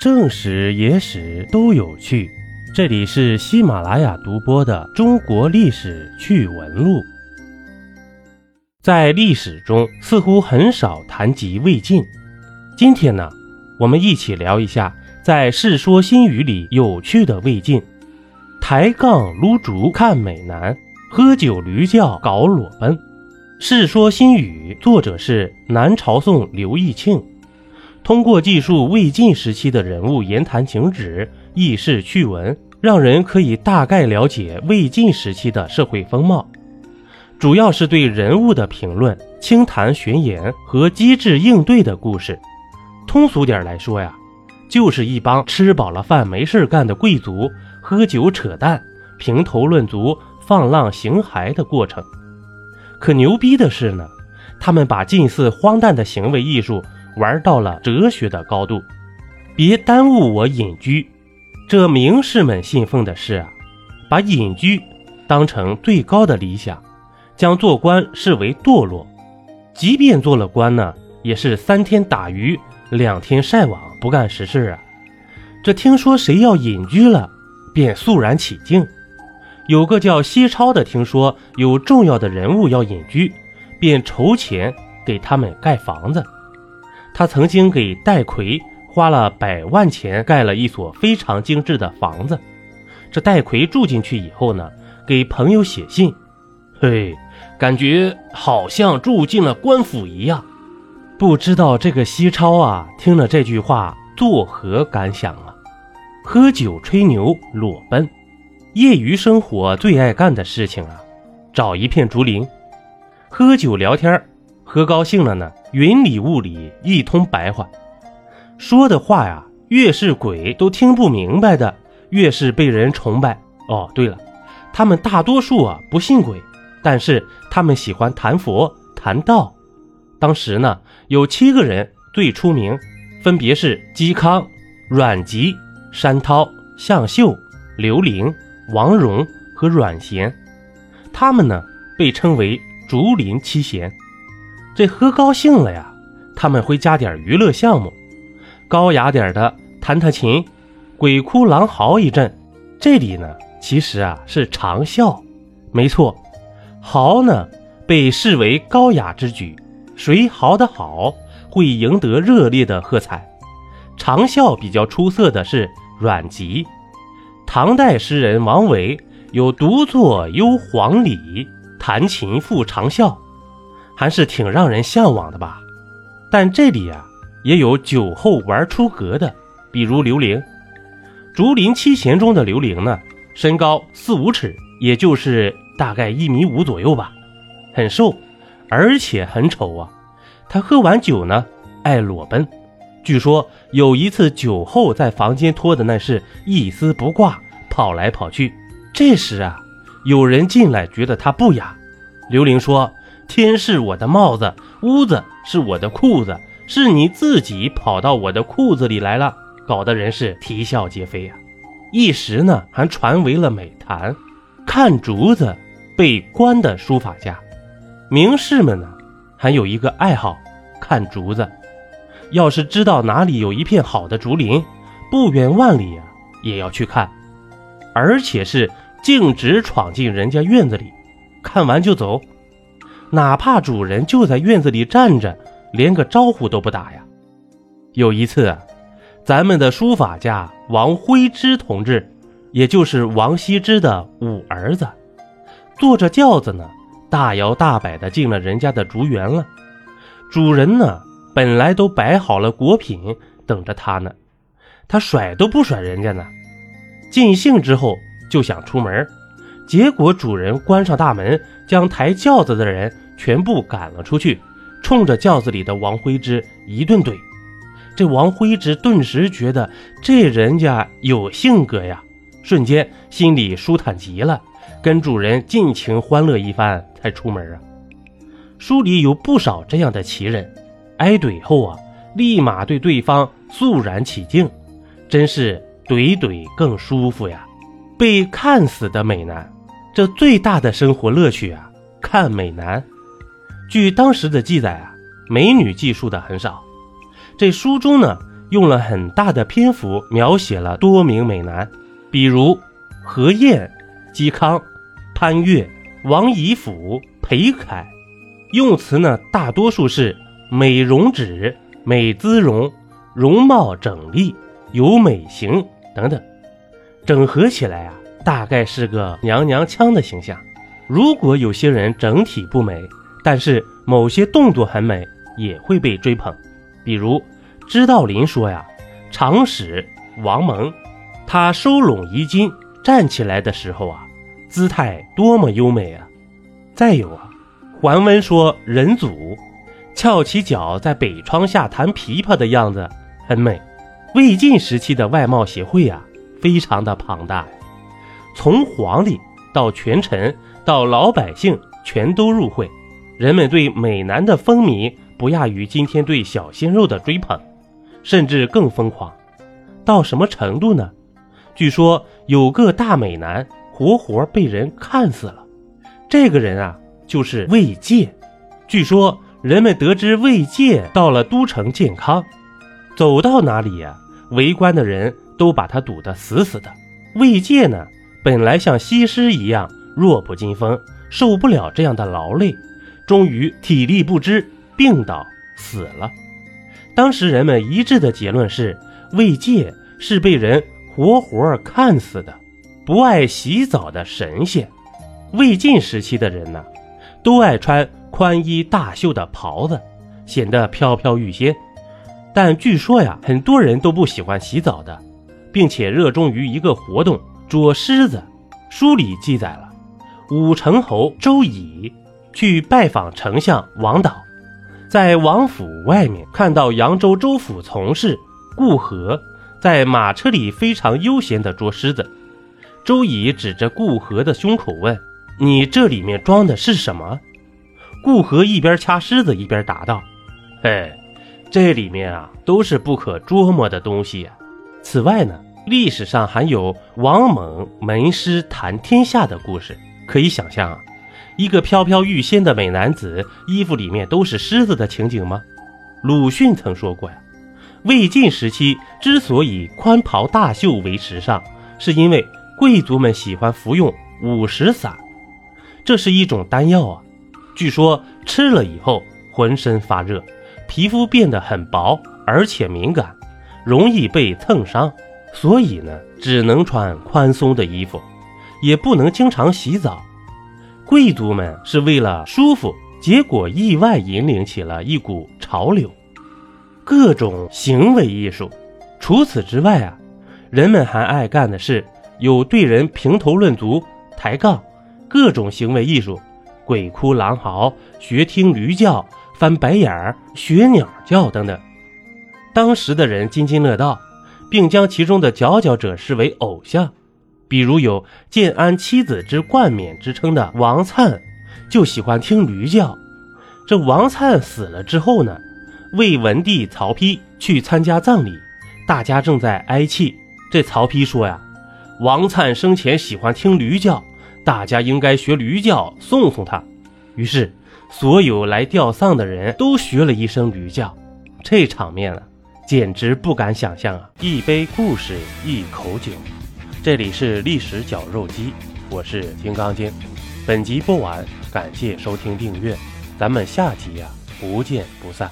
正史、野史都有趣。这里是喜马拉雅独播的《中国历史趣闻录》。在历史中，似乎很少谈及魏晋。今天呢，我们一起聊一下在《世说新语》里有趣的魏晋：抬杠撸竹看美男，喝酒驴叫搞裸奔。《世说新语》作者是南朝宋刘义庆。通过记述魏晋时期的人物言谈情旨、轶事趣闻，让人可以大概了解魏晋时期的社会风貌。主要是对人物的评论、轻谈玄言和机智应对的故事。通俗点来说呀，就是一帮吃饱了饭没事干的贵族喝酒扯淡、评头论足、放浪形骸的过程。可牛逼的是呢，他们把近似荒诞的行为艺术。玩到了哲学的高度，别耽误我隐居。这名士们信奉的是啊，把隐居当成最高的理想，将做官视为堕落。即便做了官呢，也是三天打鱼两天晒网，不干实事啊。这听说谁要隐居了，便肃然起敬。有个叫西超的，听说有重要的人物要隐居，便筹钱给他们盖房子。他曾经给戴逵花了百万钱盖了一所非常精致的房子。这戴逵住进去以后呢，给朋友写信，嘿，感觉好像住进了官府一样。不知道这个西超啊，听了这句话作何感想啊？喝酒吹牛裸奔，业余生活最爱干的事情啊，找一片竹林，喝酒聊天喝高兴了呢。云里雾里一通白话，说的话呀，越是鬼都听不明白的，越是被人崇拜。哦，对了，他们大多数啊不信鬼，但是他们喜欢谈佛谈道。当时呢，有七个人最出名，分别是嵇康、阮籍、山涛、向秀、刘伶、王戎和阮咸，他们呢被称为竹林七贤。这喝高兴了呀，他们会加点娱乐项目，高雅点的弹弹琴，鬼哭狼嚎一阵。这里呢，其实啊是长啸，没错，嚎呢被视为高雅之举，谁嚎得好，会赢得热烈的喝彩。长啸比较出色的是阮籍，唐代诗人王维有独坐幽篁里，弹琴复长啸。还是挺让人向往的吧，但这里啊也有酒后玩出格的，比如刘玲。竹林七贤中的刘玲呢，身高四五尺，也就是大概一米五左右吧，很瘦，而且很丑啊。他喝完酒呢，爱裸奔。据说有一次酒后在房间脱的那是一丝不挂，跑来跑去。这时啊，有人进来觉得他不雅，刘玲说。天是我的帽子，屋子是我的裤子，是你自己跑到我的裤子里来了，搞得人是啼笑皆非呀。一时呢，还传为了美谈。看竹子被关的书法家，名士们呢，还有一个爱好，看竹子。要是知道哪里有一片好的竹林，不远万里啊，也要去看，而且是径直闯进人家院子里，看完就走。哪怕主人就在院子里站着，连个招呼都不打呀。有一次，咱们的书法家王徽之同志，也就是王羲之的五儿子，坐着轿子呢，大摇大摆的进了人家的竹园了。主人呢，本来都摆好了果品等着他呢，他甩都不甩人家呢。尽兴之后就想出门。结果主人关上大门，将抬轿子的人全部赶了出去，冲着轿子里的王徽之一顿怼。这王徽之顿时觉得这人家有性格呀，瞬间心里舒坦极了，跟主人尽情欢乐一番才出门啊。书里有不少这样的奇人，挨怼后啊，立马对对方肃然起敬，真是怼怼更舒服呀。被看死的美男。这最大的生活乐趣啊，看美男。据当时的记载啊，美女记述的很少。这书中呢，用了很大的篇幅描写了多名美男，比如何晏、嵇康、潘岳、王仪甫、裴楷，用词呢大多数是美容止、美姿容、容貌整丽、有美型等等，整合起来啊，大概是个娘娘腔的形象。如果有些人整体不美，但是某些动作很美，也会被追捧。比如知道林说呀，长史王蒙，他收拢衣襟站起来的时候啊，姿态多么优美啊！再有啊，桓温说人祖翘起脚在北窗下弹琵琶的样子很美。魏晋时期的外貌协会啊，非常的庞大，从皇帝到权臣。到老百姓全都入会，人们对美男的风靡不亚于今天对小鲜肉的追捧，甚至更疯狂。到什么程度呢？据说有个大美男活活被人看死了。这个人啊，就是魏介。据说人们得知魏介到了都城建康，走到哪里呀，围观的人都把他堵得死死的。魏介呢，本来像西施一样。弱不禁风，受不了这样的劳累，终于体力不支，病倒死了。当时人们一致的结论是，魏介是被人活活看死的。不爱洗澡的神仙，魏晋时期的人呢，都爱穿宽衣大袖的袍子，显得飘飘欲仙。但据说呀，很多人都不喜欢洗澡的，并且热衷于一个活动——捉狮子。书里记载了。武成侯周乙去拜访丞相王导，在王府外面看到扬州州府从事顾和在马车里非常悠闲地捉狮子。周乙指着顾和的胸口问：“你这里面装的是什么？”顾和一边掐狮子一边答道：“哎，这里面啊都是不可捉摸的东西呀。此外呢，历史上还有王猛门师谈天下的故事。”可以想象啊，一个飘飘欲仙的美男子，衣服里面都是狮子的情景吗？鲁迅曾说过呀，魏晋时期之所以宽袍大袖为时尚，是因为贵族们喜欢服用五石散，这是一种丹药啊，据说吃了以后浑身发热，皮肤变得很薄而且敏感，容易被蹭伤，所以呢，只能穿宽松的衣服。也不能经常洗澡，贵族们是为了舒服，结果意外引领起了一股潮流，各种行为艺术。除此之外啊，人们还爱干的是有对人评头论足、抬杠，各种行为艺术，鬼哭狼嚎、学听驴叫、翻白眼儿、学鸟叫等等。当时的人津津乐道，并将其中的佼佼者视为偶像。比如有建安七子之冠冕之称的王粲，就喜欢听驴叫。这王粲死了之后呢，魏文帝曹丕去参加葬礼，大家正在哀泣。这曹丕说呀：“王粲生前喜欢听驴叫，大家应该学驴叫送送他。”于是，所有来吊丧的人都学了一声驴叫。这场面啊，简直不敢想象啊！一杯故事，一口酒。这里是历史绞肉机，我是金刚经。本集播完，感谢收听订阅，咱们下集呀不见不散。